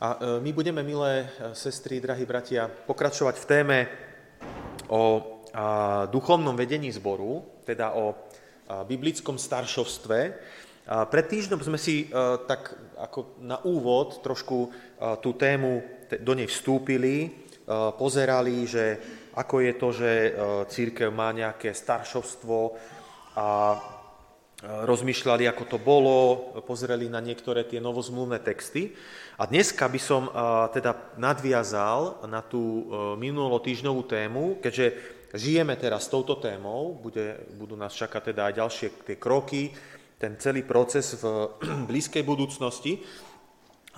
A e, my budeme, milé e, sestry, drahí bratia, pokračovať v téme o duchovnom vedení zboru, teda o biblickom staršovstve. Pred týždňom sme si e, tak ako na úvod trošku tú tému do nej vstúpili, pozerali, že ako je to, že církev má nejaké staršovstvo a rozmýšľali, ako to bolo, pozreli na niektoré tie novozmluvné texty. A dneska by som teda nadviazal na tú e, minulotýždňovú tému, keďže žijeme teraz touto témou, bude, budú nás čakať teda aj ďalšie tie kroky, ten celý proces v blízkej budúcnosti.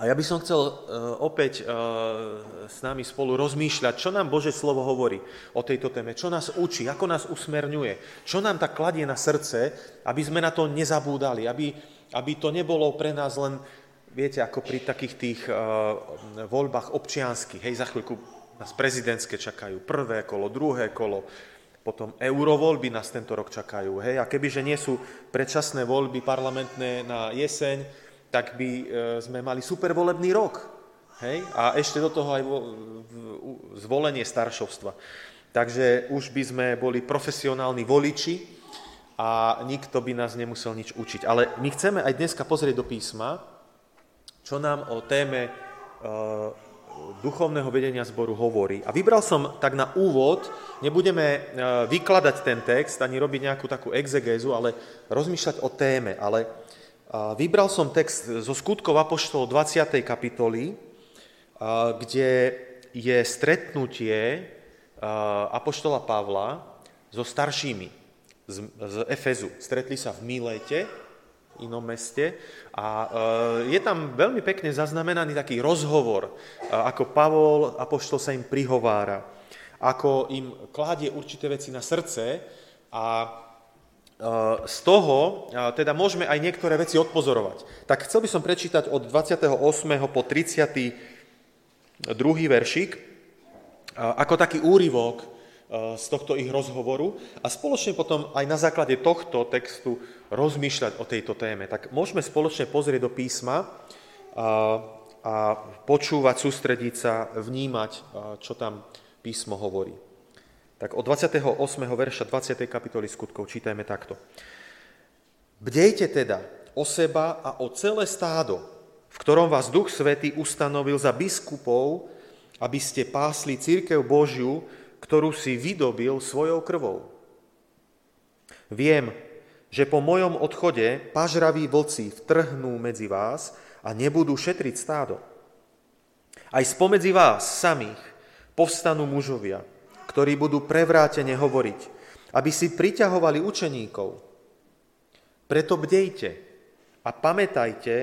A ja by som chcel uh, opäť uh, s nami spolu rozmýšľať, čo nám Bože slovo hovorí o tejto téme, čo nás učí, ako nás usmerňuje, čo nám tak kladie na srdce, aby sme na to nezabúdali, aby, aby to nebolo pre nás len, viete, ako pri takých tých uh, voľbách občianských, hej, za chvíľku nás prezidentské čakajú, prvé kolo, druhé kolo, potom eurovoľby nás tento rok čakajú, hej, a kebyže nie sú predčasné voľby parlamentné na jeseň, tak by e, sme mali super volebný rok. Hej? A ešte do toho aj zvolenie staršovstva. Takže už by sme boli profesionálni voliči a nikto by nás nemusel nič učiť. Ale my chceme aj dneska pozrieť do písma, čo nám o téme e, duchovného vedenia zboru hovorí. A vybral som tak na úvod, nebudeme e, vykladať ten text, ani robiť nejakú takú exegézu, ale rozmýšľať o téme. Ale Vybral som text zo skutkov Apoštol 20. kapitoly, kde je stretnutie Apoštola Pavla so staršími z Efezu. Stretli sa v Miléte, inom meste a je tam veľmi pekne zaznamenaný taký rozhovor, ako Pavol, Apoštol sa im prihovára, ako im kládie určité veci na srdce a z toho teda môžeme aj niektoré veci odpozorovať. Tak chcel by som prečítať od 28. po 32. veršik ako taký úryvok z tohto ich rozhovoru a spoločne potom aj na základe tohto textu rozmýšľať o tejto téme. Tak môžeme spoločne pozrieť do písma a, a počúvať, sústrediť sa, vnímať, čo tam písmo hovorí. Tak od 28. verša 20. kapitoly skutkov čítajme takto. Bdejte teda o seba a o celé stádo, v ktorom vás Duch Svetý ustanovil za biskupov, aby ste pásli církev Božiu, ktorú si vydobil svojou krvou. Viem, že po mojom odchode pažraví vlci vtrhnú medzi vás a nebudú šetriť stádo. Aj spomedzi vás samých povstanú mužovia, ktorí budú prevrátene hovoriť, aby si priťahovali učeníkov. Preto bdejte a pamätajte,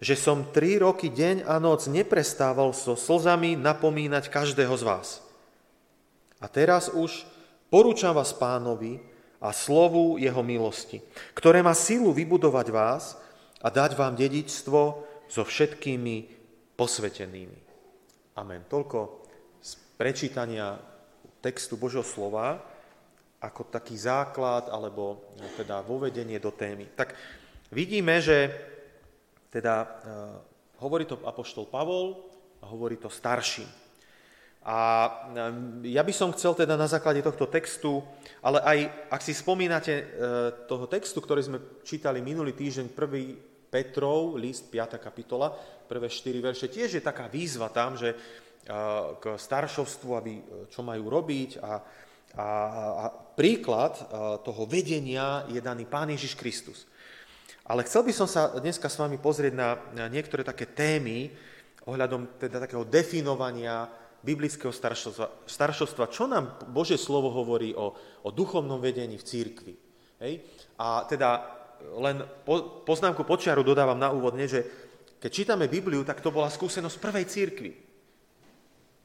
že som tri roky deň a noc neprestával so slzami napomínať každého z vás. A teraz už porúčam vás pánovi a slovu jeho milosti, ktoré má sílu vybudovať vás a dať vám dedičstvo so všetkými posvetenými. Amen. Toľko z prečítania textu Božieho slova ako taký základ alebo no, teda vovedenie do témy. Tak vidíme, že teda uh, hovorí to apoštol Pavol a hovorí to starší. A e, ja by som chcel teda na základe tohto textu, ale aj ak si spomínate uh, toho textu, ktorý sme čítali minulý týždeň, 1. Petrov, list 5. kapitola, prvé 4 verše, tiež je taká výzva tam, že k staršovstvu, aby, e, čo majú robiť a, a, a príklad e, toho vedenia je daný Pán Ježiš Kristus. Ale chcel by som sa dneska s vami pozrieť na, niektoré také témy ohľadom teda takého definovania biblického staršovstva, staršovstva, čo nám Božie slovo hovorí o, o duchovnom vedení v církvi. Hej? A teda len po, poznámku počiaru dodávam na úvod, nie, že keď čítame Bibliu, tak to bola skúsenosť prvej církvy.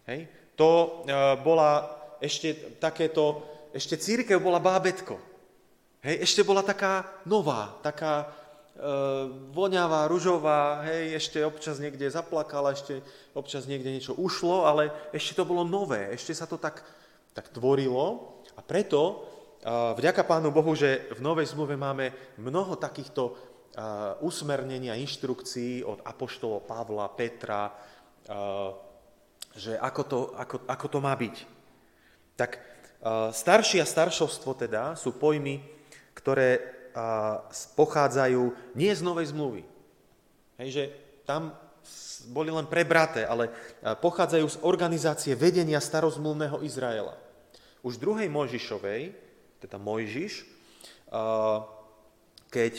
Hej? To e, bola ešte takéto, ešte církev bola bábetko. Hej? Ešte bola taká nová, taká e, voňavá, ružová, hej, ešte občas niekde zaplakala, ešte občas niekde niečo ušlo, ale ešte to bolo nové, ešte sa to tak, tak tvorilo a preto e, vďaka Pánu Bohu, že v Novej zmluve máme mnoho takýchto e, usmernení a inštrukcií od apoštolov Pavla, Petra, že ako to, ako, ako to má byť. Tak starší a staršovstvo teda sú pojmy, ktoré pochádzajú nie z Novej zmluvy. Hej, že tam boli len prebraté, ale pochádzajú z organizácie vedenia starozmluvného Izraela. Už druhej Mojžišovej, teda Mojžiš, keď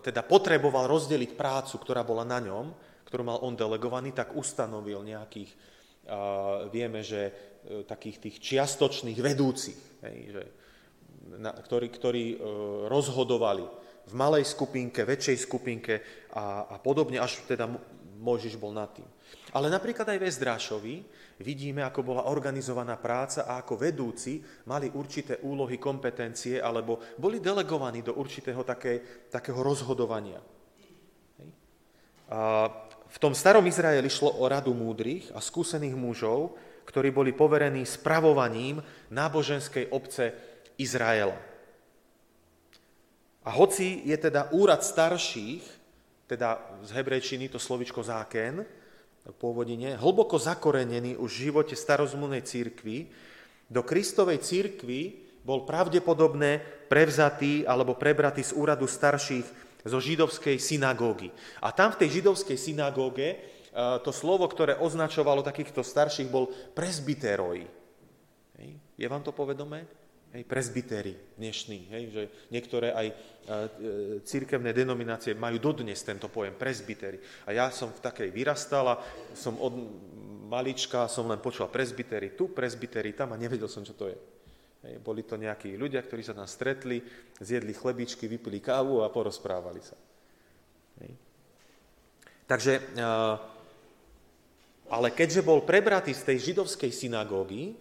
teda potreboval rozdeliť prácu, ktorá bola na ňom, ktorú mal on delegovaný, tak ustanovil nejakých, vieme, že e, takých tých čiastočných vedúcich, hej, že, na, ktorí, ktorí e, rozhodovali v malej skupinke, väčšej skupinke a, a podobne, až teda Mojžiš bol nad tým. Ale napríklad aj v Ezdrášovi vidíme, ako bola organizovaná práca a ako vedúci mali určité úlohy, kompetencie alebo boli delegovaní do určitého také, takého rozhodovania. A v tom starom Izraeli šlo o radu múdrych a skúsených mužov, ktorí boli poverení spravovaním náboženskej obce Izraela. A hoci je teda úrad starších, teda z hebrejčiny to slovičko záken, pôvodine, hlboko zakorenený už v živote starozmluvnej církvy, do Kristovej církvy bol pravdepodobne prevzatý alebo prebratý z úradu starších zo židovskej synagógy. A tam v tej židovskej synagóge e, to slovo, ktoré označovalo takýchto starších, bol presbyteroj. Je vám to povedomé? Hej, presbytéri dnešní, hej, že niektoré aj e, církevné denominácie majú dodnes tento pojem presbytéri. A ja som v takej vyrastala, som od malička, som len počul presbytéri tu, presbytéri tam a nevedel som, čo to je. Hej, boli to nejakí ľudia, ktorí sa tam stretli, zjedli chlebičky, vypili kávu a porozprávali sa. Hej. Takže, e, ale keďže bol prebratý z tej židovskej synagógy,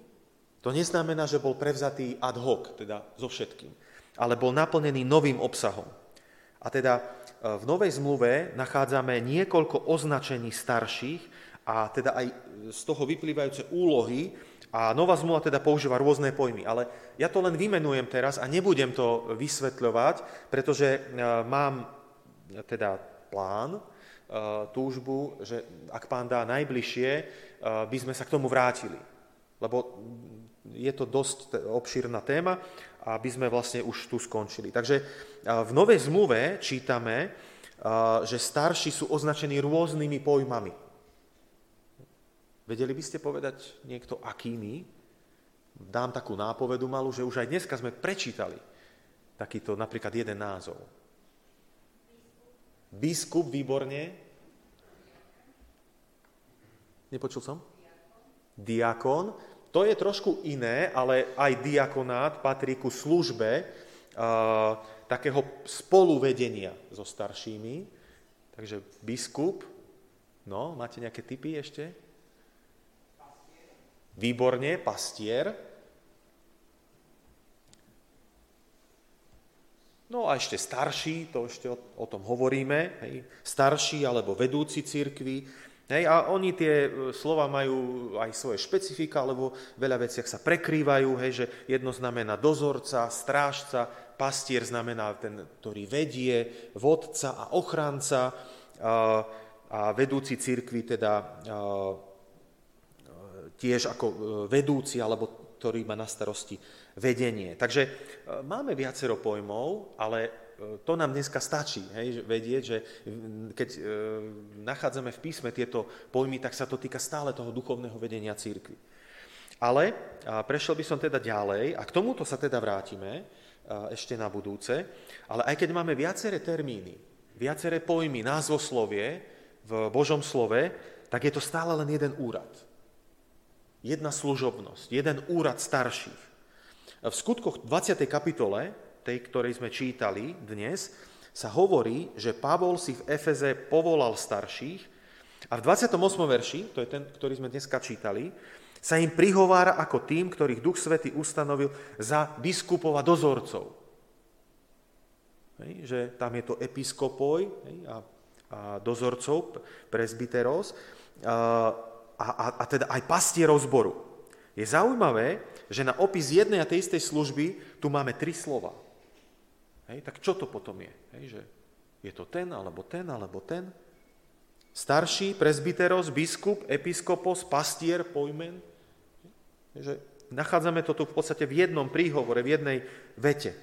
to neznamená, že bol prevzatý ad hoc, teda so všetkým, ale bol naplnený novým obsahom. A teda e, v Novej zmluve nachádzame niekoľko označení starších a teda aj z toho vyplývajúce úlohy a Nová zmluva teda používa rôzne pojmy. Ale ja to len vymenujem teraz a nebudem to vysvetľovať, pretože e, mám teda plán, e, túžbu, že ak pán dá najbližšie, by sme sa k tomu vrátili. Lebo je to dosť obšírna téma, aby sme vlastne už tu skončili. Takže v Novej zmluve čítame, že starší sú označení rôznymi pojmami. Vedeli by ste povedať niekto akými? Dám takú nápovedu malú, že už aj dneska sme prečítali takýto napríklad jeden názov. Biskup, výborne. Nepočul som? Diakon. To je trošku iné, ale aj diakonát patrí ku službe uh, takého spoluvedenia so staršími. Takže biskup, no, máte nejaké typy ešte? Výborne, pastier. No a ešte starší, to ešte o, o tom hovoríme, hej, starší alebo vedúci církvy, Hej, a oni tie e, slova majú aj svoje špecifika, lebo veľa veciach sa prekrývajú, hej, že jedno znamená dozorca, strážca, pastier znamená ten, ktorý vedie, vodca a ochranca. A, a vedúci církvy teda a, tiež ako e, vedúci, alebo ktorý má na starosti vedenie. Takže e, máme viacero pojmov, ale to nám dneska stačí, hej, vedieť, že keď e, nachádzame v písme tieto pojmy, tak sa to týka stále toho duchovného vedenia církvy. Ale a prešiel by som teda ďalej a k tomuto sa teda vrátime ešte na budúce, ale aj keď máme viaceré termíny, viaceré pojmy, názvoslovie v Božom slove, tak je to stále len jeden úrad. Jedna služobnosť, jeden úrad starších. V skutkoch 20. kapitole tej, ktorej sme čítali dnes, sa hovorí, že Pavol si v Efeze povolal starších a v 28. verši, to je ten, ktorý sme dneska čítali, sa im prihovára ako tým, ktorých Duch Svety ustanovil za biskupov a dozorcov. Hej, že tam je to episkopoj hej, a, a dozorcov, presbyteros a, a teda aj pastierov zboru. Je zaujímavé, že na opis jednej a tej istej služby tu máme tri slova. Hej, tak čo to potom je? Hej, že je to ten, alebo ten, alebo ten? Starší, presbyteros, biskup, episkopos, pastier, pojmen. Že nachádzame to tu v podstate v jednom príhovore, v jednej vete.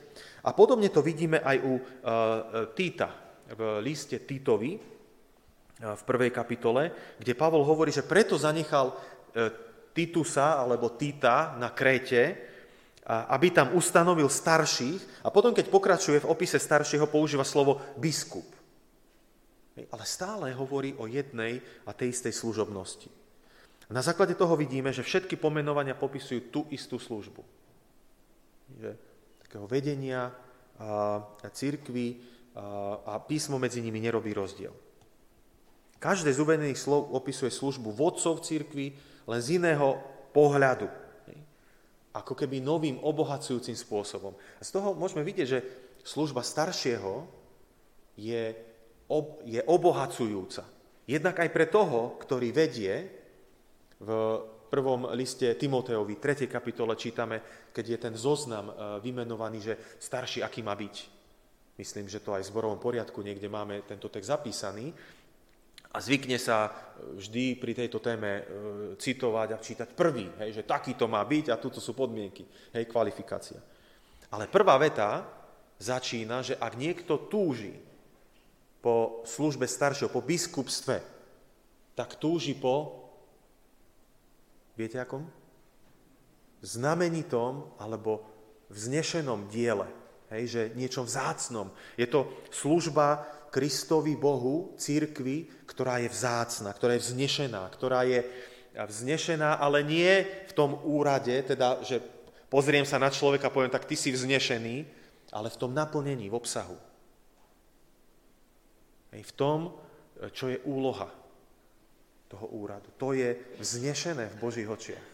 A podobne to vidíme aj u uh, Týta v liste Týtovi uh, v prvej kapitole, kde Pavol hovorí, že preto zanechal uh, Titusa alebo Týta na Kréte, aby tam ustanovil starších a potom, keď pokračuje v opise staršieho, používa slovo biskup. Ale stále hovorí o jednej a tej istej služobnosti. Na základe toho vidíme, že všetky pomenovania popisujú tú istú službu. Že takého vedenia a církvy a písmo medzi nimi nerobí rozdiel. Každé z uvedených slov opisuje službu vodcov církvy len z iného pohľadu ako keby novým obohacujúcim spôsobom. A z toho môžeme vidieť, že služba staršieho je, ob, je obohacujúca. Jednak aj pre toho, ktorý vedie, v prvom liste Timoteovi, 3. kapitole čítame, keď je ten zoznam e, vymenovaný, že starší aký má byť. Myslím, že to aj v zborovom poriadku niekde máme tento text zapísaný. A zvykne sa vždy pri tejto téme e, citovať a čítať prvý, hej, že taký má byť a tuto sú podmienky, hej, kvalifikácia. Ale prvá veta začína, že ak niekto túži po službe staršieho, po biskupstve, tak túži po, viete akom? Znamenitom alebo vznešenom diele, hej, že niečo vzácnom. Je to služba Kristovi Bohu, církvi, ktorá je vzácna, ktorá je vznešená, ktorá je vznešená, ale nie v tom úrade, teda, že pozriem sa na človeka a poviem, tak ty si vznešený, ale v tom naplnení, v obsahu. V tom, čo je úloha toho úradu. To je vznešené v Božích očiach.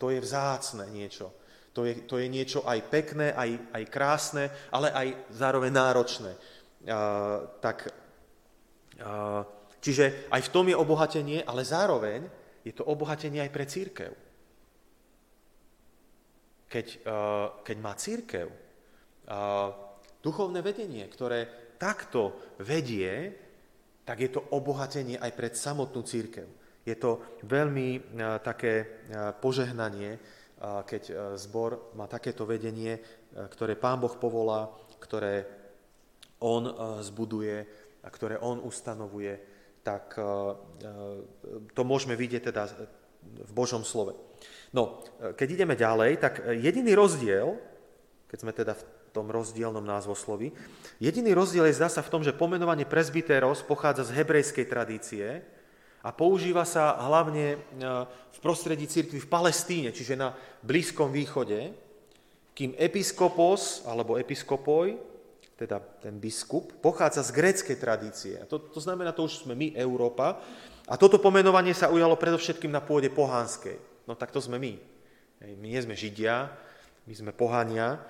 To je vzácne niečo. To je, to je niečo aj pekné, aj, aj krásne, ale aj zároveň náročné tak, čiže aj v tom je obohatenie, ale zároveň je to obohatenie aj pre církev. Keď, keď má církev duchovné vedenie, ktoré takto vedie, tak je to obohatenie aj pred samotnú církev. Je to veľmi také požehnanie, keď zbor má takéto vedenie, ktoré Pán Boh povolá, ktoré on eh, zbuduje a ktoré on ustanovuje, tak eh, eh, to môžeme vidieť teda v Božom slove. No, keď ideme ďalej, tak jediný rozdiel, keď sme teda v tom rozdielnom názvoslovi, jediný rozdiel je zdá sa v tom, že pomenovanie presbyteros pochádza z hebrejskej tradície a používa sa hlavne v prostredí cirkvi v Palestíne, čiže na Blízkom východe, kým episkopos alebo episkopoj teda ten biskup, pochádza z gréckej tradície. To, to znamená, to už sme my, Európa. A toto pomenovanie sa ujalo predovšetkým na pôde pohánskej. No tak to sme my. My nie sme Židia, my sme pohania,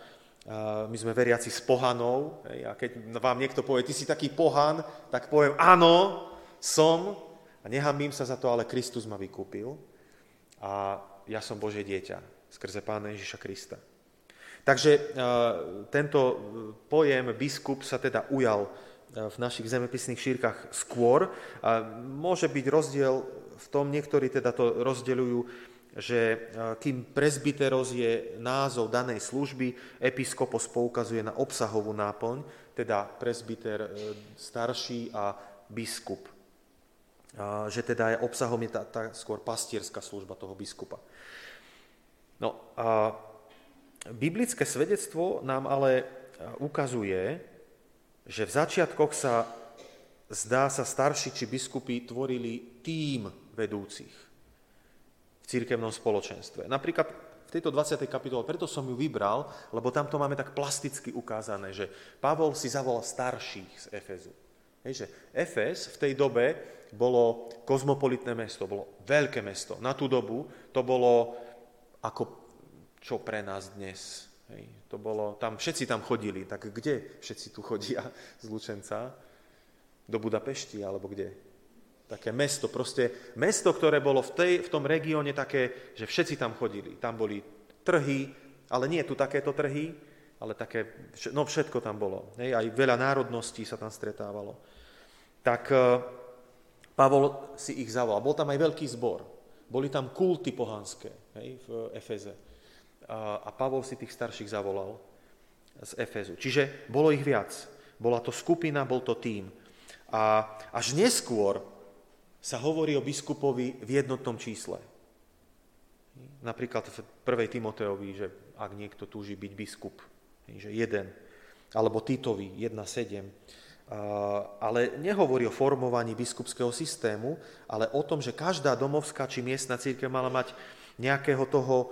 my sme veriaci s pohanou. A keď vám niekto povie, ty si taký pohan, tak poviem, áno, som. A nehambím sa za to, ale Kristus ma vykúpil. A ja som Božie dieťa skrze Pána Ježiša Krista. Takže e, tento pojem biskup sa teda ujal e, v našich zemepisných šírkach skôr. Môže byť rozdiel v tom, niektorí teda to rozdeľujú, že e, kým presbyteros je názov danej služby, episkopos poukazuje na obsahovú náplň, teda presbyter starší a biskup. Že teda obsahom je tá, tá skôr pastierská služba toho biskupa. No a Biblické svedectvo nám ale e, ukazuje, že v začiatkoch sa zdá sa starší či biskupy tvorili tým vedúcich v církevnom spoločenstve. Napríklad v tejto 20. kapitole, preto som ju vybral, lebo tam to máme tak plasticky ukázané, že Pavol si zavolal starších z Efezu. Hej, že Efes v tej dobe bolo kozmopolitné mesto, bolo veľké mesto. Na tú dobu to bolo ako čo pre nás dnes. Hej, to bolo, tam, všetci tam chodili, tak kde všetci tu chodia z Lučenca? Do Budapešti alebo kde? Také mesto, proste mesto, ktoré bolo v, tej, v tom regióne také, že všetci tam chodili. Tam boli trhy, ale nie tu takéto trhy, ale také, no všetko tam bolo. Hej, aj veľa národností sa tam stretávalo. Tak e, Pavol si ich zavolal. Bol tam aj veľký zbor. Boli tam kulty pohanské hej, v Efeze. A, Pavol si tých starších zavolal z Efezu. Čiže bolo ich viac. Bola to skupina, bol to tým. A až neskôr sa hovorí o biskupovi v jednotnom čísle. Napríklad v 1. Timoteovi, že ak niekto túži byť biskup, že jeden, alebo Titovi 1.7, ale nehovorí o formovaní biskupského systému, ale o tom, že každá domovská či miestna církev mala mať nejakého toho,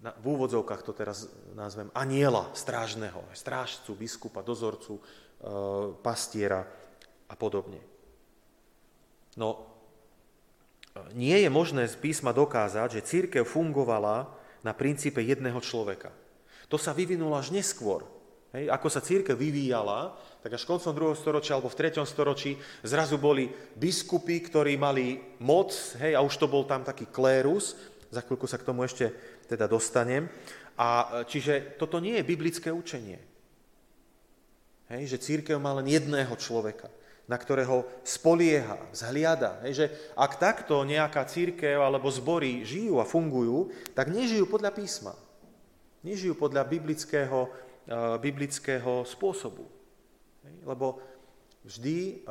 v úvodzovkách to teraz nazvem, aniela strážneho, strážcu, biskupa, dozorcu, e, pastiera a podobne. No, nie je možné z písma dokázať, že církev fungovala na princípe jedného človeka. To sa vyvinulo až neskôr, Hej, ako sa církev vyvíjala, tak až koncom 2. storočia alebo v 3. storočí zrazu boli biskupy, ktorí mali moc, hej, a už to bol tam taký klérus, za chvíľku sa k tomu ešte teda dostanem. A čiže toto nie je biblické učenie. Hej, že církev má len jedného človeka, na ktorého spolieha, vzhliada. Hej, že ak takto nejaká církev alebo zbory žijú a fungujú, tak nežijú podľa písma. Nežijú podľa biblického biblického spôsobu. Lebo vždy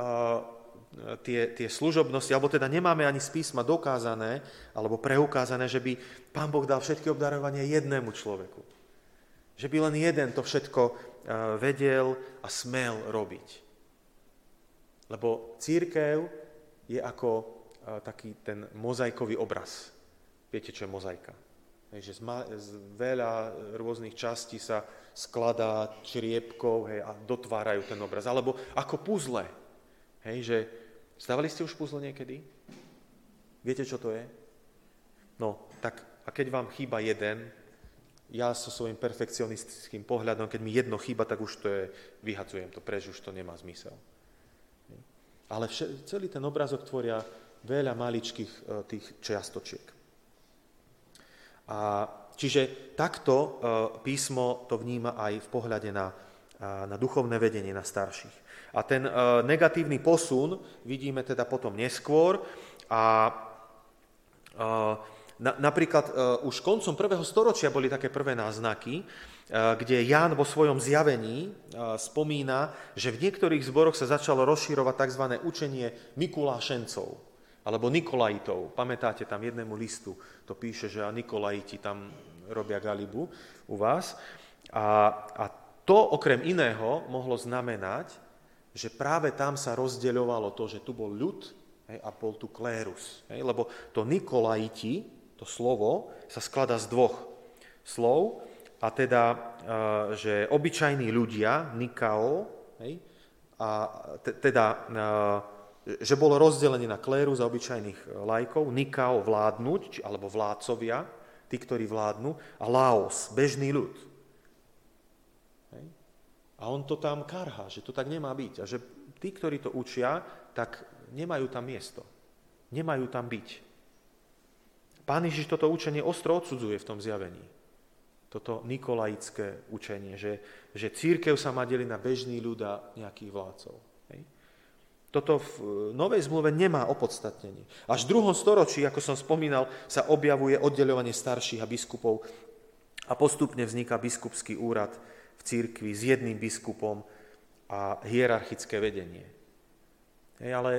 tie, tie služobnosti, alebo teda nemáme ani z písma dokázané, alebo preukázané, že by Pán Boh dal všetky obdarovanie jednému človeku. Že by len jeden to všetko vedel a smel robiť. Lebo církev je ako taký ten mozaikový obraz. Viete, čo je mozaika? Hej, že z, ma, z veľa rôznych častí sa skladá čriepkov hej, a dotvárajú ten obraz. Alebo ako puzle. Hej, že stávali ste už puzle niekedy? Viete, čo to je? No, tak a keď vám chýba jeden, ja so svojím perfekcionistickým pohľadom, keď mi jedno chýba, tak už to je, vyhadzujem to preč, už to nemá zmysel. Ale vše, celý ten obrazok tvoria veľa maličkých e, tých čiastočiek. A čiže takto e, písmo to vníma aj v pohľade na, na duchovné vedenie, na starších. A ten e, negatívny posun vidíme teda potom neskôr a e, na, napríklad už koncom prvého storočia boli také prvé náznaky, kde Ján vo svojom zjavení spomína, že v niektorých zboroch sa začalo rozširovať tzv. učenie Mikulášencov alebo Nikolajitov. Pamätáte tam jednému listu, to píše, že Nikolajiti tam robia galibu u vás. A, a to okrem iného mohlo znamenať, že práve tam sa rozdeľovalo to, že tu bol ľud hej, a bol tu klérus. Hej, lebo to Nikolajiti, to slovo, sa skladá z dvoch slov, a teda, že obyčajní ľudia, Nikao, hej, a teda že bolo rozdelený na kléru za obyčajných e, lajkov, nikao vládnuť, alebo vládcovia, tí, ktorí vládnu, a laos, bežný ľud. Hej. A on to tam karha, že to tak nemá byť. A že tí, ktorí to učia, tak nemajú tam miesto. Nemajú tam byť. Pán Ježiš toto učenie ostro odsudzuje v tom zjavení. Toto nikolaické učenie, že, že církev sa má deliť na bežný ľud a nejakých vládcov. Toto v Novej zmluve nemá opodstatnenie. Až v druhom storočí, ako som spomínal, sa objavuje oddeľovanie starších a biskupov a postupne vzniká biskupský úrad v církvi s jedným biskupom a hierarchické vedenie. Hej, ale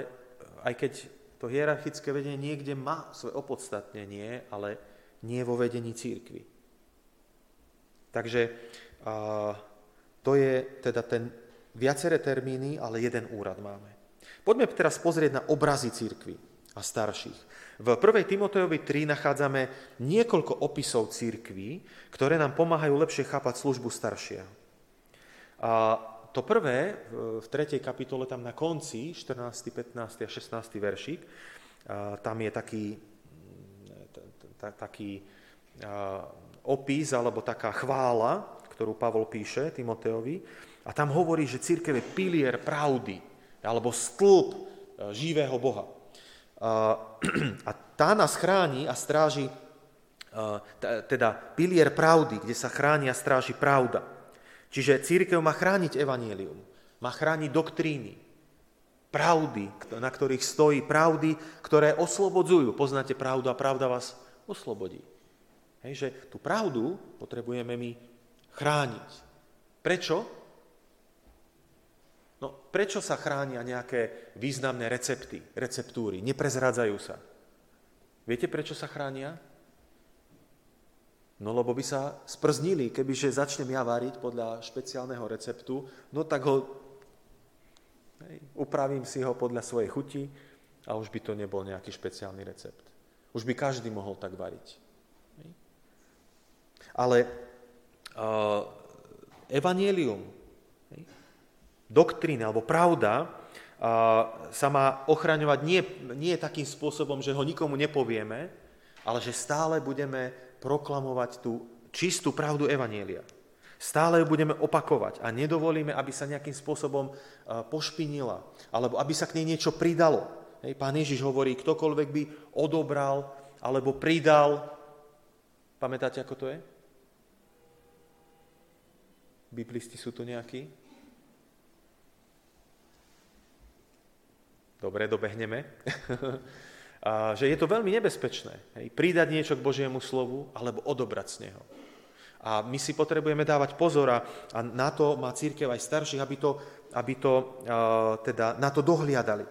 aj keď to hierarchické vedenie niekde má svoje opodstatnenie, ale nie vo vedení církvy. Takže a, to je teda ten viaceré termíny, ale jeden úrad máme. Poďme teraz pozrieť na obrazy církvy a starších. V 1. Timotejovi 3 nachádzame niekoľko opisov církví, ktoré nám pomáhajú lepšie chápať službu staršieho. A to prvé, v 3. kapitole, tam na konci, 14., 15. a 16. veršík, tam je taký, taký opis alebo taká chvála, ktorú Pavol píše Timoteovi. A tam hovorí, že církev je pilier pravdy alebo stĺp e, živého Boha. A tá nás chráni a stráži, teda pilier pravdy, kde sa chráni a stráži pravda. Čiže církev má chrániť evanielium, má chrániť doktríny. pravdy, na ktorých stojí pravdy, ktoré oslobodzujú. Poznáte pravdu a pravda vás oslobodí. Hej, že tú pravdu potrebujeme my chrániť. Prečo? No, prečo sa chránia nejaké významné recepty, receptúry, neprezradzajú sa? Viete, prečo sa chránia? No lebo by sa sprznili, kebyže začnem ja variť podľa špeciálneho receptu, no tak ho hej, upravím si ho podľa svojej chuti a už by to nebol nejaký špeciálny recept. Už by každý mohol tak variť. Ale uh, evanielium, doktrína alebo pravda sa má ochraňovať nie, nie takým spôsobom, že ho nikomu nepovieme, ale že stále budeme proklamovať tú čistú pravdu Evanielia. Stále ju budeme opakovať a nedovolíme, aby sa nejakým spôsobom pošpinila, alebo aby sa k nej niečo pridalo. Hej, pán Ježiš hovorí, ktokoľvek by odobral alebo pridal. Pamätáte, ako to je? Biblisti sú tu nejakí? Dobre, dobehneme. A že je to veľmi nebezpečné. Hej, pridať niečo k Božiemu slovu alebo odobrať z neho. A my si potrebujeme dávať pozor a, a na to má církev aj starších, aby to, aby to uh, teda na to dohliadali.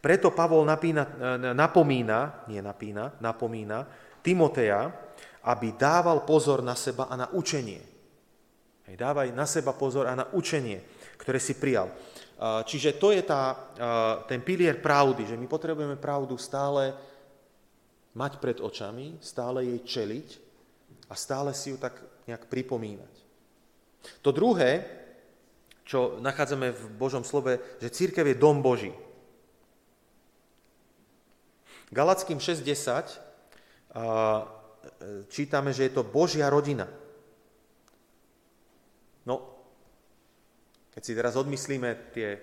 Preto Pavol napína, napomína, nie napína, napomína Timoteja, aby dával pozor na seba a na učenie. Hej, dávaj na seba pozor a na učenie, ktoré si prijal. Čiže to je tá, ten pilier pravdy, že my potrebujeme pravdu stále mať pred očami, stále jej čeliť a stále si ju tak nejak pripomínať. To druhé, čo nachádzame v Božom slove, že církev je dom Boží. Galackým 6.10 čítame, že je to Božia rodina. No, keď si teraz odmyslíme tie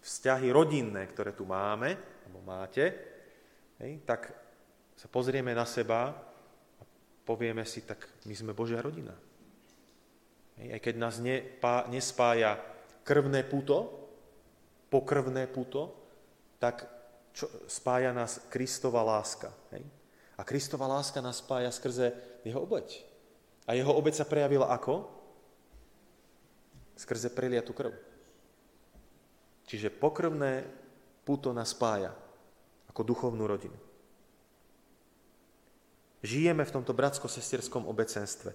vzťahy rodinné, ktoré tu máme, alebo máte, hej, tak sa pozrieme na seba a povieme si, tak my sme Božia rodina. Hej, aj keď nás nepá, nespája krvné puto, pokrvné puto, tak čo, spája nás Kristova láska. Hej? A Kristova láska nás spája skrze jeho obeď. A jeho obeď sa prejavila ako? Skrze preliatú krv. Čiže pokrvné puto nás spája ako duchovnú rodinu. Žijeme v tomto bratsko-sesterskom obecenstve.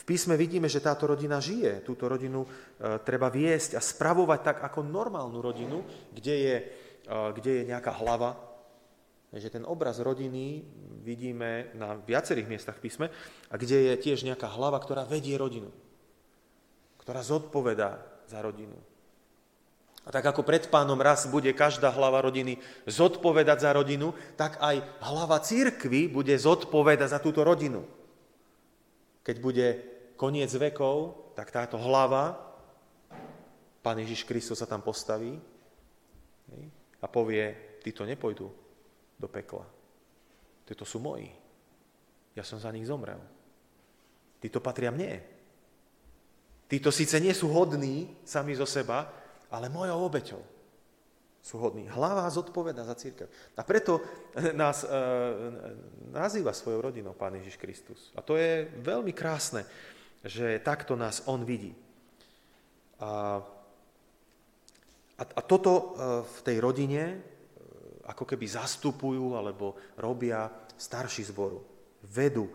V písme vidíme, že táto rodina žije. Túto rodinu e, treba viesť a spravovať tak ako normálnu rodinu, kde je, e, kde je nejaká hlava. Že ten obraz rodiny vidíme na viacerých miestach v písme a kde je tiež nejaká hlava, ktorá vedie rodinu ktorá zodpovedá za rodinu. A tak ako pred pánom raz bude každá hlava rodiny zodpovedať za rodinu, tak aj hlava církvy bude zodpovedať za túto rodinu. Keď bude koniec vekov, tak táto hlava, pán Ježiš Kristus sa tam postaví a povie, títo nepojdu do pekla. Títo sú moji. Ja som za nich zomrel. Títo patria mne. Títo síce nie sú hodní sami zo seba, ale mojou obeťou sú hodní. Hlava zodpoveda za církev. A preto nás e, nazýva svojou rodinou Pán Ježiš Kristus. A to je veľmi krásne, že takto nás On vidí. A, a, a toto e, v tej rodine e, ako keby zastupujú alebo robia starší zboru. Vedú e,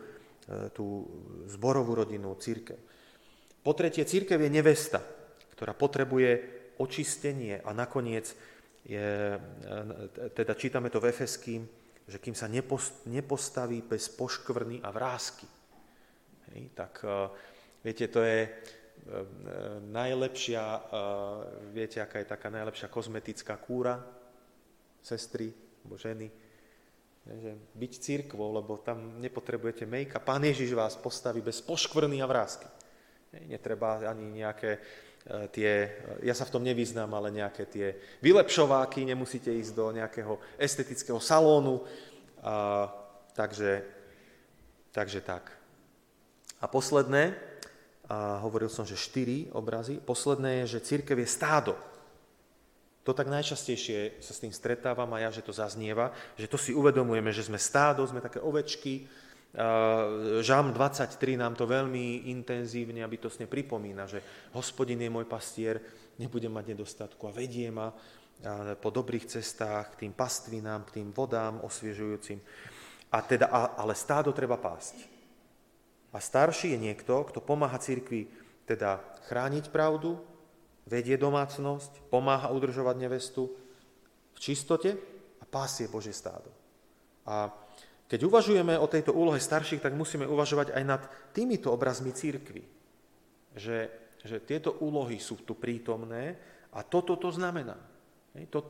tú zborovú rodinu, církev. Po tretie, církev je nevesta, ktorá potrebuje očistenie a nakoniec je, teda čítame to v Efeským, že kým sa nepostaví bez poškvrny a vrázky. Hej, tak e, viete, to je e, najlepšia, e, viete, aká je taká najlepšia kozmetická kúra, sestry alebo ženy, že byť církvou, lebo tam nepotrebujete make Pán Ježiš vás postaví bez poškvrny a vrázky. Netreba ani nejaké e, tie, ja sa v tom nevyznám, ale nejaké tie vylepšováky, nemusíte ísť do nejakého estetického salónu. A, takže, takže tak. A posledné, a hovoril som, že štyri obrazy, posledné je, že církev je stádo. To tak najčastejšie sa s tým stretávam a ja, že to zaznieva, že to si uvedomujeme, že sme stádo, sme také ovečky. Žám 23 nám to veľmi intenzívne a bytosne pripomína, že hospodin je môj pastier, nebudem mať nedostatku a vedie ma po dobrých cestách k tým pastvinám, k tým vodám osviežujúcim. A teda, ale stádo treba pásť. A starší je niekto, kto pomáha cirkvi teda chrániť pravdu, vedie domácnosť, pomáha udržovať nevestu v čistote a pásie Bože stádo. A keď uvažujeme o tejto úlohe starších, tak musíme uvažovať aj nad týmito obrazmi církvy. Že, že tieto úlohy sú tu prítomné a toto to znamená.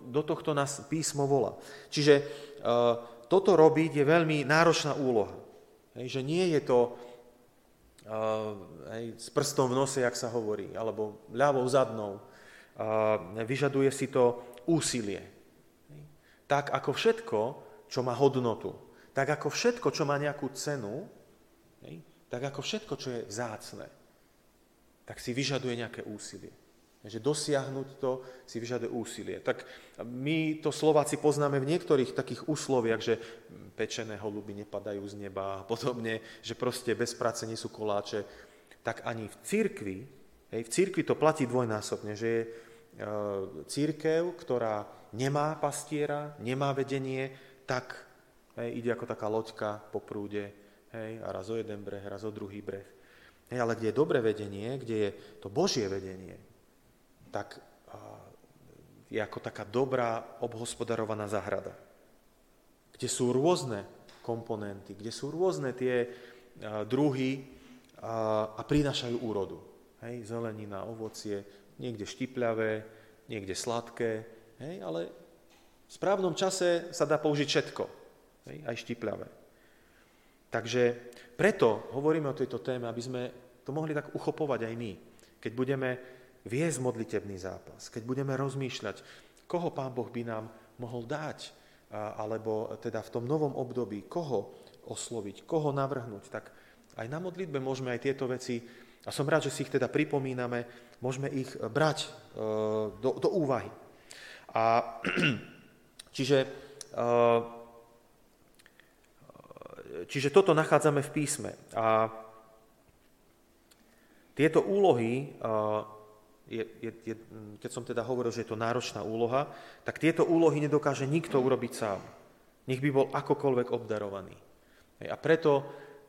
Do tohto nás písmo volá. Čiže e, toto robiť je veľmi náročná úloha. Že nie je to hej, s prstom v nose, jak sa hovorí, alebo ľavou zadnou. Vyžaduje si to úsilie. Tak ako všetko, čo má hodnotu, tak ako všetko, čo má nejakú cenu, tak ako všetko, čo je vzácne, tak si vyžaduje nejaké úsilie. Že dosiahnuť to si vyžaduje úsilie. Tak my to Slováci poznáme v niektorých takých úsloviach, že pečené holuby nepadajú z neba a podobne, že proste bez práce nie sú koláče. Tak ani v církvi, hej, v církvi to platí dvojnásobne, že je e, církev, ktorá nemá pastiera, nemá vedenie, tak hej, ide ako taká loďka po prúde, hej, a raz o jeden breh, raz o druhý breh. Hej, ale kde je dobré vedenie, kde je to Božie vedenie, tak je ako taká dobrá obhospodarovaná zahrada, kde sú rôzne komponenty, kde sú rôzne tie druhy a prinášajú úrodu. Hej, zelenina, ovocie, niekde štipľavé, niekde sladké, hej, ale v správnom čase sa dá použiť všetko, hej, aj štipľavé. Takže preto hovoríme o tejto téme, aby sme to mohli tak uchopovať aj my. Keď budeme viesť modlitebný zápas, keď budeme rozmýšľať, koho Pán Boh by nám mohol dať, alebo teda v tom novom období, koho osloviť, koho navrhnúť, tak aj na modlitbe môžeme aj tieto veci, a som rád, že si ich teda pripomíname, môžeme ich brať e, do, do úvahy. A čiže, e, čiže toto nachádzame v písme. A tieto úlohy je, je, je, keď som teda hovoril, že je to náročná úloha, tak tieto úlohy nedokáže nikto urobiť sám. Nech by bol akokoľvek obdarovaný. A preto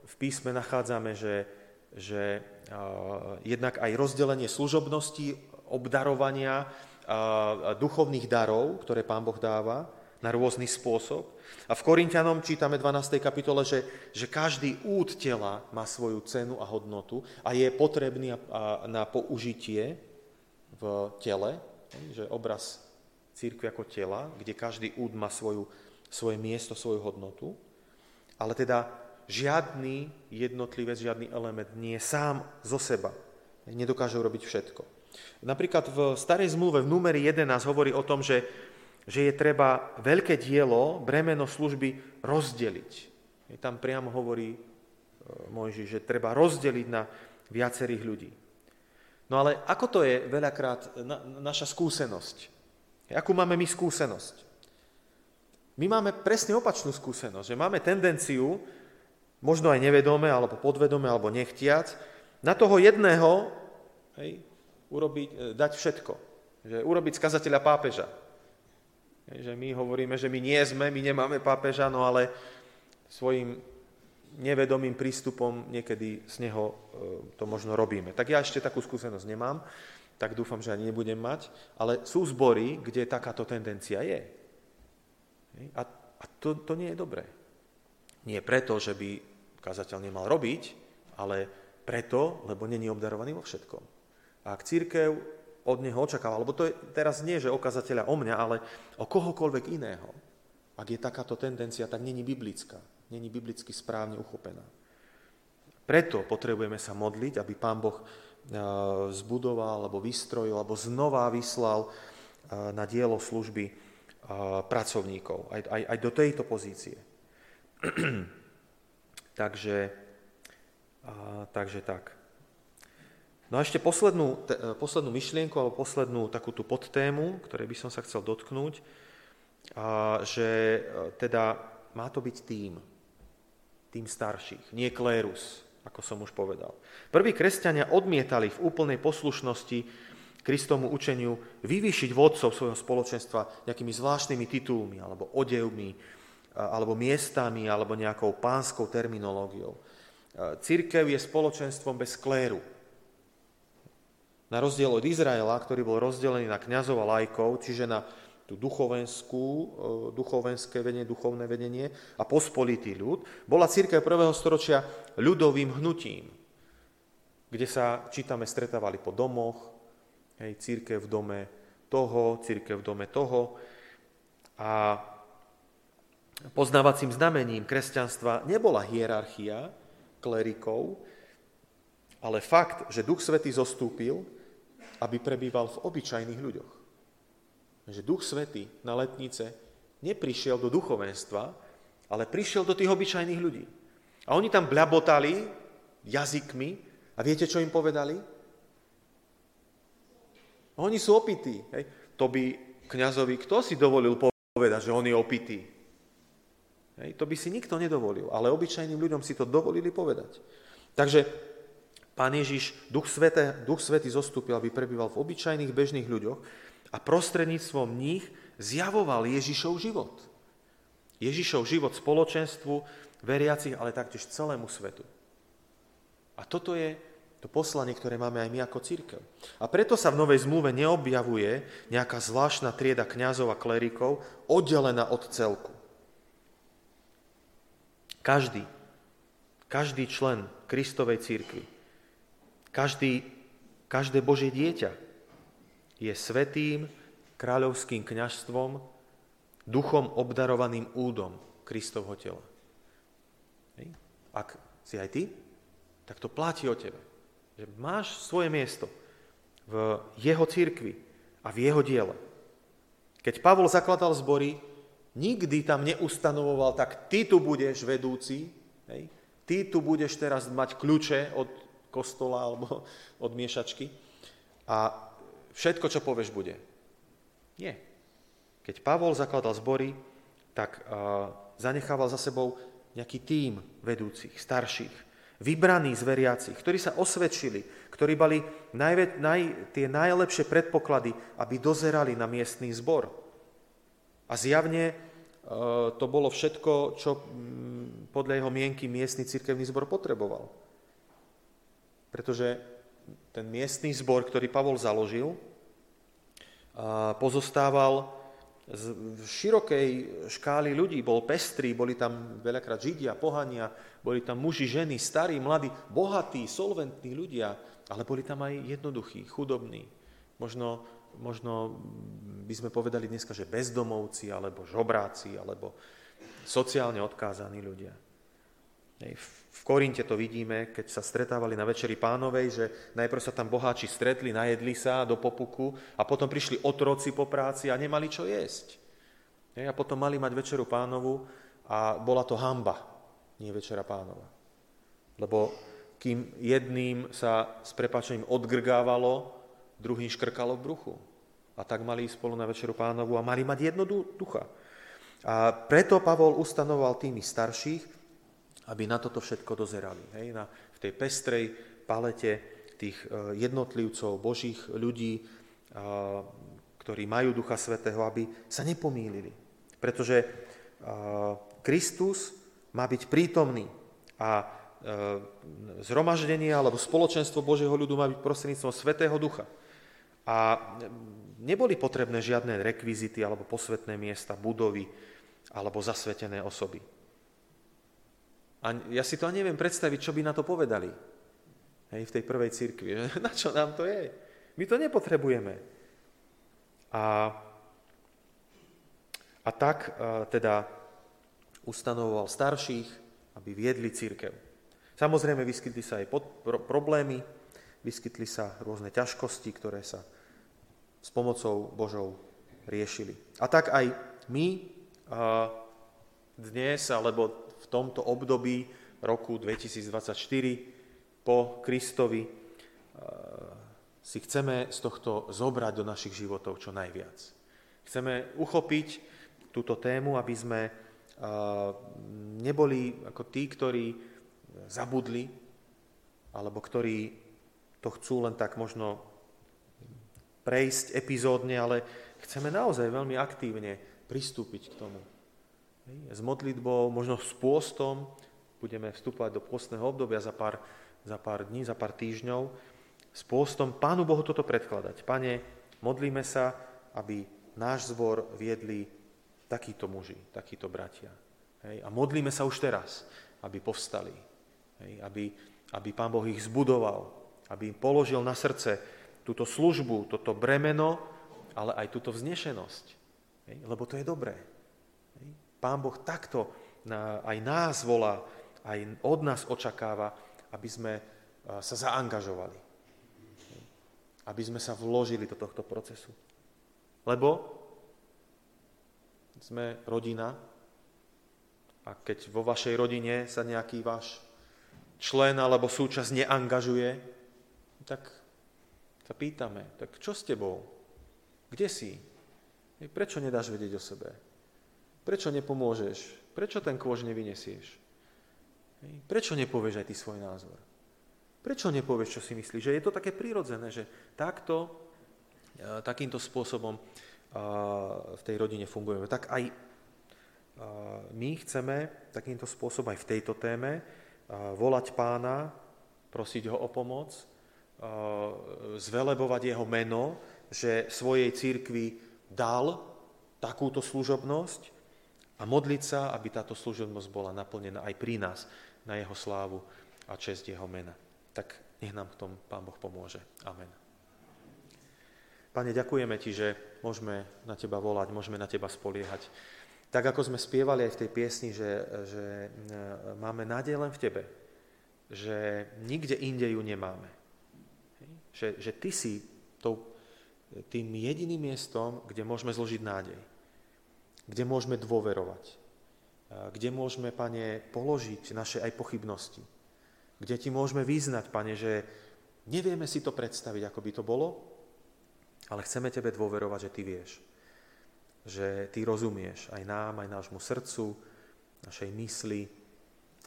v písme nachádzame, že, že jednak aj rozdelenie služobnosti, obdarovania duchovných darov, ktoré Pán Boh dáva na rôzny spôsob. A v Korintianom čítame 12. kapitole, že, že každý úd tela má svoju cenu a hodnotu a je potrebný na použitie v tele, že obraz církvy ako tela, kde každý úd má svoju, svoje miesto, svoju hodnotu, ale teda žiadny jednotlivec, žiadny element nie je sám zo seba. Nedokáže urobiť všetko. Napríklad v starej zmluve v numeri 11 hovorí o tom, že, že je treba veľké dielo, bremeno služby rozdeliť. Tam priamo hovorí e, Mojži, že treba rozdeliť na viacerých ľudí. No ale ako to je veľakrát na, naša skúsenosť? Akú máme my skúsenosť? My máme presne opačnú skúsenosť, že máme tendenciu, možno aj nevedome, alebo podvedome, alebo nechtiac, na toho jedného hej, urobiť, e, dať všetko. Že urobiť skazateľa pápeža. Že my hovoríme, že my nie sme, my nemáme pápeža, no ale svojim nevedomým prístupom niekedy z neho e, to možno robíme. Tak ja ešte takú skúsenosť nemám, tak dúfam, že ani nebudem mať, ale sú zbory, kde takáto tendencia je. A, a to, to nie je dobré. Nie preto, že by kazateľ nemal robiť, ale preto, lebo není obdarovaný vo všetkom. A ak církev od neho očakáva, lebo to je teraz nie, že o o mňa, ale o kohokoľvek iného, ak je takáto tendencia, tak není biblická není biblicky správne uchopená. Preto potrebujeme sa modliť, aby Pán Boh e, zbudoval, alebo vystrojil, alebo znova vyslal e, na dielo služby e, pracovníkov, aj, aj, aj do tejto pozície. takže, takže tak. No a ešte poslednú, te, e, poslednú myšlienku alebo poslednú takú tú podtému, ktorej by som sa chcel dotknúť, a, že e, teda má to byť tým, tým starších, nie klérus, ako som už povedal. Prví kresťania odmietali v úplnej poslušnosti Kristomu učeniu vyvýšiť vodcov svojho spoločenstva nejakými zvláštnymi titulmi alebo odevmi, alebo miestami, alebo nejakou pánskou terminológiou. Církev je spoločenstvom bez kléru. Na rozdiel od Izraela, ktorý bol rozdelený na kňazov a lajkov, čiže na tú duchovenskú, e, duchovenské vedenie, duchovné vedenie a pospolitý ľud, bola církev prvého storočia ľudovým hnutím, kde sa, čítame, stretávali po domoch, hej, církev v dome toho, církev v dome toho a poznávacím znamením kresťanstva nebola hierarchia klerikov, ale fakt, že Duch Svetý zostúpil, aby prebýval v obyčajných ľuďoch že Duch Svetý na letnice neprišiel do duchovenstva, ale prišiel do tých obyčajných ľudí. A oni tam bľabotali jazykmi a viete, čo im povedali? Oni sú opití. Hej. To by kňazovi kto si dovolil povedať, že on je opitý? Hej. To by si nikto nedovolil, ale obyčajným ľuďom si to dovolili povedať. Takže Pán Ježiš, Duch, Svete, Duch Svetý zostúpil, aby prebýval v obyčajných bežných ľuďoch a prostredníctvom nich zjavoval Ježišov život. Ježišov život spoločenstvu, veriacich, ale taktiež celému svetu. A toto je to poslanie, ktoré máme aj my ako církev. A preto sa v Novej zmluve neobjavuje nejaká zvláštna trieda kňazov a klerikov oddelená od celku. Každý, každý člen Kristovej církvy, každý, každé Božie dieťa je svetým kráľovským kňažstvom, duchom obdarovaným údom Kristovho tela. Ak si aj ty, tak to platí o tebe. Že máš svoje miesto v jeho církvi a v jeho diele. Keď Pavol zakladal zbory, nikdy tam neustanovoval, tak ty tu budeš vedúci, hej? ty tu budeš teraz mať kľúče od kostola alebo od miešačky a všetko, čo povieš, bude. Nie. Keď Pavol zakladal zbory, tak uh, zanechával za sebou nejaký tím vedúcich, starších, vybraných z veriacich, ktorí sa osvedčili, ktorí mali najve, naj, tie najlepšie predpoklady, aby dozerali na miestný zbor. A zjavne uh, to bolo všetko, čo um, podľa jeho mienky miestny cirkevný zbor potreboval. Pretože ten miestný zbor, ktorý Pavol založil, pozostával z širokej škály ľudí, bol pestrý, boli tam veľakrát židia, pohania, boli tam muži, ženy, starí, mladí, bohatí, solventní ľudia, ale boli tam aj jednoduchí, chudobní. Možno, možno by sme povedali dneska, že bezdomovci, alebo žobráci, alebo sociálne odkázaní ľudia. V Korinte to vidíme, keď sa stretávali na Večeri pánovej, že najprv sa tam boháči stretli, najedli sa do popuku a potom prišli otroci po práci a nemali čo jesť. A potom mali mať Večeru pánovu a bola to hamba, nie Večera pánova. Lebo kým jedným sa s prepačením odgrgávalo, druhým škrkalo v bruchu. A tak mali ísť spolu na Večeru pánovu a mali mať jedno ducha. A preto Pavol ustanoval tými starších, aby na toto všetko dozerali. Hej? Na, v tej pestrej palete tých e, jednotlivcov, božích ľudí, ktorí majú Ducha Svetého, aby sa nepomýlili. Pretože Kristus má byť prítomný a e, zhromaždenie alebo spoločenstvo Božieho ľudu má byť prostredníctvom Svetého Ducha. A neboli potrebné žiadne rekvizity alebo posvetné miesta, budovy alebo zasvetené osoby. A ja si to ani neviem predstaviť, čo by na to povedali. Hej, v tej prvej církvi. Na čo nám to je? My to nepotrebujeme. A, a tak a, teda ustanovoval starších, aby viedli církev. Samozrejme, vyskytli sa aj pod, pro, problémy, vyskytli sa rôzne ťažkosti, ktoré sa s pomocou Božou riešili. A tak aj my a, dnes, alebo v tomto období roku 2024 po Kristovi e, si chceme z tohto zobrať do našich životov čo najviac. Chceme uchopiť túto tému, aby sme neboli ako tí, ktorí zabudli, alebo ktorí to chcú len tak možno prejsť epizódne, ale chceme naozaj veľmi aktívne pristúpiť k tomu. S modlitbou, možno s pôstom, budeme vstupovať do pôstneho obdobia za pár, za pár dní, za pár týždňov, s pôstom Pánu Bohu toto predkladať. Pane, modlíme sa, aby náš zbor viedli takíto muži, takíto bratia. Hej? A modlíme sa už teraz, aby povstali, hej? Aby, aby Pán Boh ich zbudoval, aby im položil na srdce túto službu, toto bremeno, ale aj túto vznešenosť. Hej? Lebo to je dobré. Pán Boh takto aj nás volá, aj od nás očakáva, aby sme sa zaangažovali. Aby sme sa vložili do tohto procesu. Lebo sme rodina a keď vo vašej rodine sa nejaký váš člen alebo súčasť neangažuje, tak sa pýtame, tak čo s tebou? Kde si? Prečo nedáš vedieť o sebe? Prečo nepomôžeš? Prečo ten kôž nevynesieš? Prečo nepovieš aj ty svoj názor? Prečo nepovieš, čo si myslíš? Že je to také prirodzené, že takto, e, takýmto spôsobom v tej rodine fungujeme. Tak aj my chceme takýmto spôsobom aj v tejto téme volať pána, prosiť ho o pomoc, zvelebovať jeho meno, že svojej církvi dal takúto služobnosť a modliť sa, aby táto služobnosť bola naplnená aj pri nás na jeho slávu a čest jeho mena. Tak nech nám v tom Pán Boh pomôže. Amen. Pane, ďakujeme Ti, že môžeme na Teba volať, môžeme na Teba spoliehať. Tak ako sme spievali aj v tej piesni, že, že e, máme nádej len v Tebe, že nikde inde ju nemáme. Že, že Ty si tou, tým jediným miestom, kde môžeme zložiť nádej, kde môžeme dôverovať, e, kde môžeme, Pane, položiť naše aj pochybnosti, kde Ti môžeme vyznať, Pane, že nevieme si to predstaviť, ako by to bolo, ale chceme Tebe dôverovať, že Ty vieš. Že Ty rozumieš aj nám, aj nášmu srdcu, našej mysli,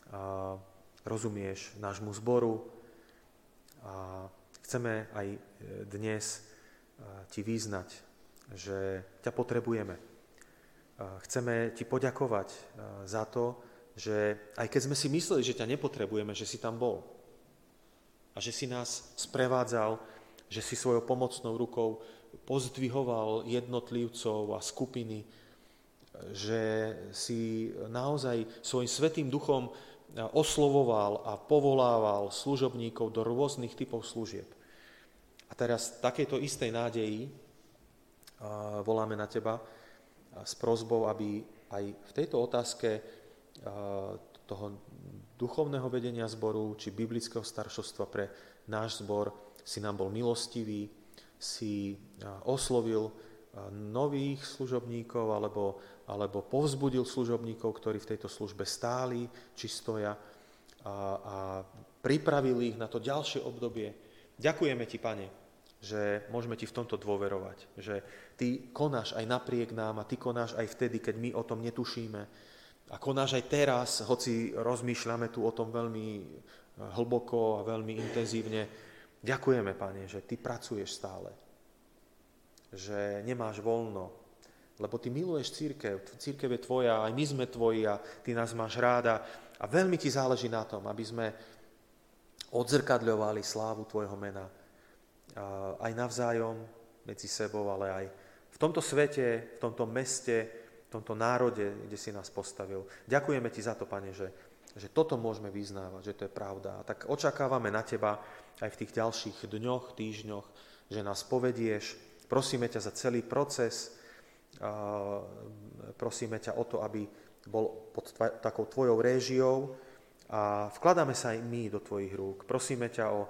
a rozumieš nášmu zboru a chceme aj e, dnes Ti význať, že ťa potrebujeme. Chceme Ti poďakovať e, za to, že aj keď sme si mysleli, že ťa nepotrebujeme, že si tam bol a že si nás sprevádzal že si svojou pomocnou rukou pozdvihoval jednotlivcov a skupiny, že si naozaj svojim svetým duchom oslovoval a povolával služobníkov do rôznych typov služieb. A teraz takéto istej nádeji voláme na teba s prozbou, aby aj v tejto otázke toho duchovného vedenia zboru či biblického staršovstva pre náš zbor si nám bol milostivý, si oslovil nových služobníkov alebo, alebo povzbudil služobníkov, ktorí v tejto službe stáli či stoja a, a pripravil ich na to ďalšie obdobie. Ďakujeme ti, Pane, že môžeme ti v tomto dôverovať, že ty konáš aj napriek nám a ty konáš aj vtedy, keď my o tom netušíme. A konáš aj teraz, hoci rozmýšľame tu o tom veľmi hlboko a veľmi intenzívne, Ďakujeme, Pane, že Ty pracuješ stále. Že nemáš voľno, lebo Ty miluješ církev. Církev je Tvoja, aj my sme Tvoji a Ty nás máš ráda. A veľmi Ti záleží na tom, aby sme odzrkadľovali slávu Tvojho mena. Aj navzájom, medzi sebou, ale aj v tomto svete, v tomto meste, v tomto národe, kde si nás postavil. Ďakujeme Ti za to, Pane, že, že toto môžeme vyznávať, že to je pravda. A tak očakávame na Teba, aj v tých ďalších dňoch, týždňoch, že nás povedieš. Prosíme ťa za celý proces, prosíme ťa o to, aby bol pod takou tvojou réžiou a vkladáme sa aj my do tvojich rúk. Prosíme ťa o,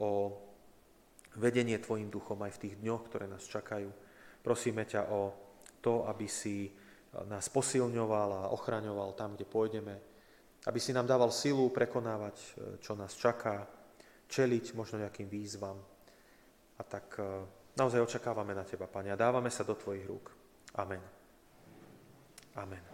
o vedenie tvojim duchom aj v tých dňoch, ktoré nás čakajú. Prosíme ťa o to, aby si nás posilňoval a ochraňoval tam, kde pôjdeme, aby si nám dával silu prekonávať, čo nás čaká, čeliť možno nejakým výzvam. A tak e, naozaj očakávame na Teba, Pane, a dávame sa do Tvojich rúk. Amen. Amen.